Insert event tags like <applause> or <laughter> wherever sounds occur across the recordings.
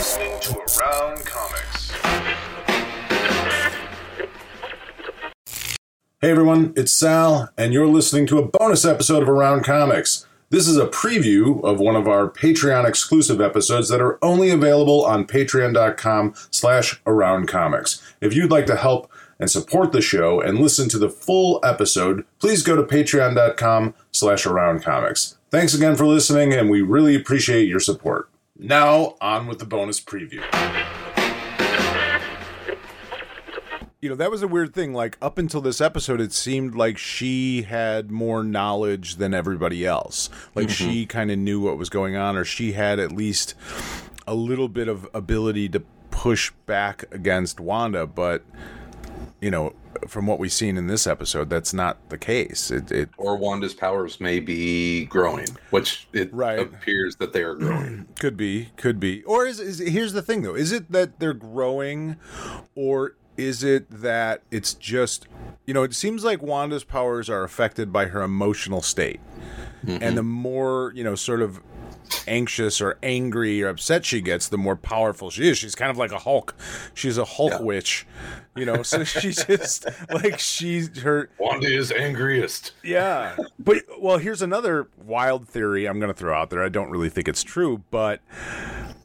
listening to Around Comics. Hey everyone, it's Sal, and you're listening to a bonus episode of Around Comics. This is a preview of one of our Patreon exclusive episodes that are only available on patreon.com slash around comics. If you'd like to help and support the show and listen to the full episode, please go to patreon.com slash around comics. Thanks again for listening, and we really appreciate your support. Now, on with the bonus preview. you know that was a weird thing. Like up until this episode it seemed like she had more knowledge than everybody else. Like mm-hmm. she kind of knew what was going on or she had at least a little bit of ability to push back against Wanda but you know from what we've seen in this episode that's not the case it, it or Wanda's powers may be growing, which it Right. appears that they are growing. <clears throat> Could be, could be. Or is, is here's the thing though: is it that they're growing, or is it that it's just you know? It seems like Wanda's powers are affected by her emotional state, mm-hmm. and the more you know, sort of anxious or angry or upset she gets, the more powerful she is. She's kind of like a Hulk. She's a Hulk Yeah. witch, you know. So she's <laughs> just like she's her Wanda is angriest. yeah. But well, here's another wild theory I'm going to throw out there. I don't really think it's true, but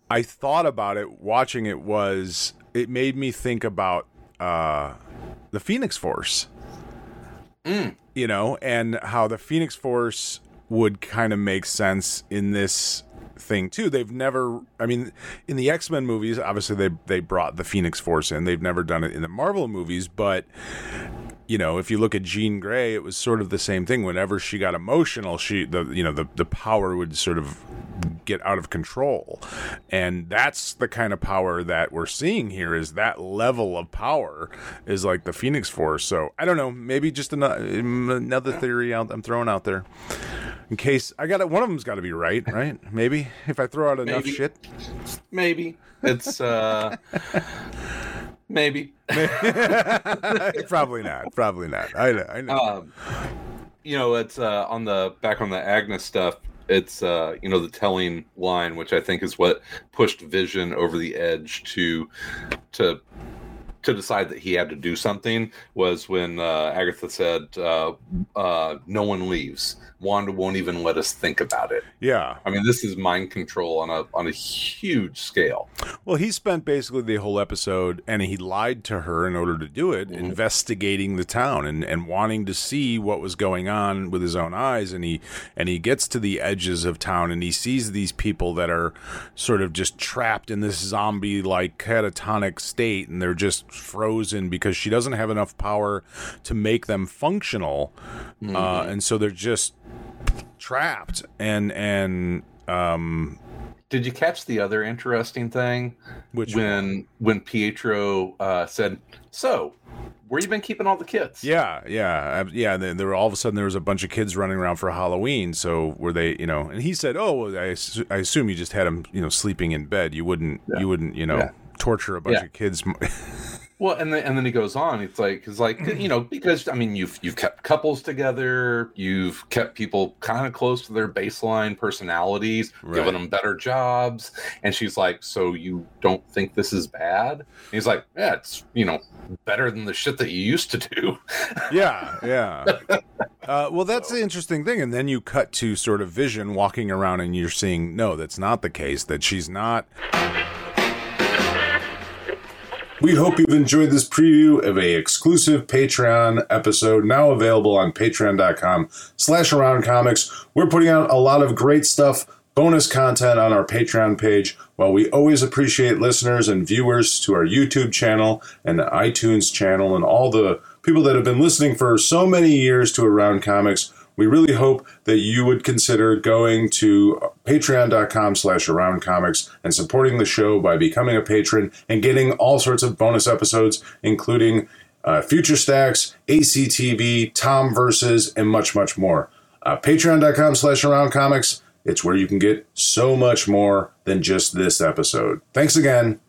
I thought about it watching it was it made me think about uh the Phoenix Force. You know, and how the Phoenix Force would kind of make sense in this thing too. They've never I mean in the X-Men movies obviously they they brought the Phoenix Force in. They've never done it in the Marvel movies, but you know, if you look at Jean Grey, it was sort of the same thing. Whenever she got emotional, she the you know the the power would sort of get out of control, and that's the kind of power that we're seeing here. Is that level of power is like the Phoenix Force? So I don't know. Maybe just another another theory out I'm throwing out there. In case I got it, one of them's got to be right, right? Maybe if I throw out enough Maybe. shit. Maybe it's uh maybe. <laughs> probably not. Probably not. I know. I know. Um, you know, it's uh, on the back on the Agnes stuff. It's uh, you know the telling line, which I think is what pushed Vision over the edge to to to decide that he had to do something. Was when uh, Agatha said, uh, uh, "No one leaves. Wanda won't even let us think about it." yeah. I mean, this is mind control on a on a huge scale. Well, he spent basically the whole episode, and he lied to her in order to do it, investigating the town and, and wanting to see what was going on with his own eyes. And he and he gets to the edges of town, and he sees these people that are sort of just trapped in this zombie-like catatonic state, and they're just frozen because she doesn't have enough power to make them functional, uh, and so they're just trapped. And and um, Did you catch the other interesting thing? which when when Pietro uh, said, "So, where you been keeping all the kids?" Yeah, yeah, yeah. There, there were all of a sudden there was a bunch of kids running around for Halloween. So were they, you know? And he said, "Oh, well, I, I assume you just had them, you know, sleeping in bed. You wouldn't, you wouldn't, you know, Yeah. torture a bunch Yeah. of kids." <laughs> Well, and then and then he goes on. It's like it's like <clears throat> you know because I mean you've you've kept couples together, you've kept people kind of close to their baseline personalities, Right. given them better jobs. And she's like, "So you don't think this is bad?" And he's like, "Yeah, it's you know better than the shit that you used to do." yeah, yeah. <laughs> Uh, well, that's the interesting thing. And then you cut to sort of Vision walking around, and you're seeing no, that's not the case. That she's not. We hope you've enjoyed this preview of a exclusive Patreon episode now available on patreon.com slash around comics. We're putting out a lot of great stuff, bonus content on our Patreon page. While we always appreciate listeners and viewers to our YouTube channel and the iTunes channel and all the people that have been listening for so many years to Around Comics, we really hope that you would consider going to patreon.com slash around comics and supporting the show by becoming a patron and getting all sorts of bonus episodes including uh, future stacks actv tom versus and much much more. Uh, patreon.com slash around comics. It's where you can get so much more than just this episode. Thanks again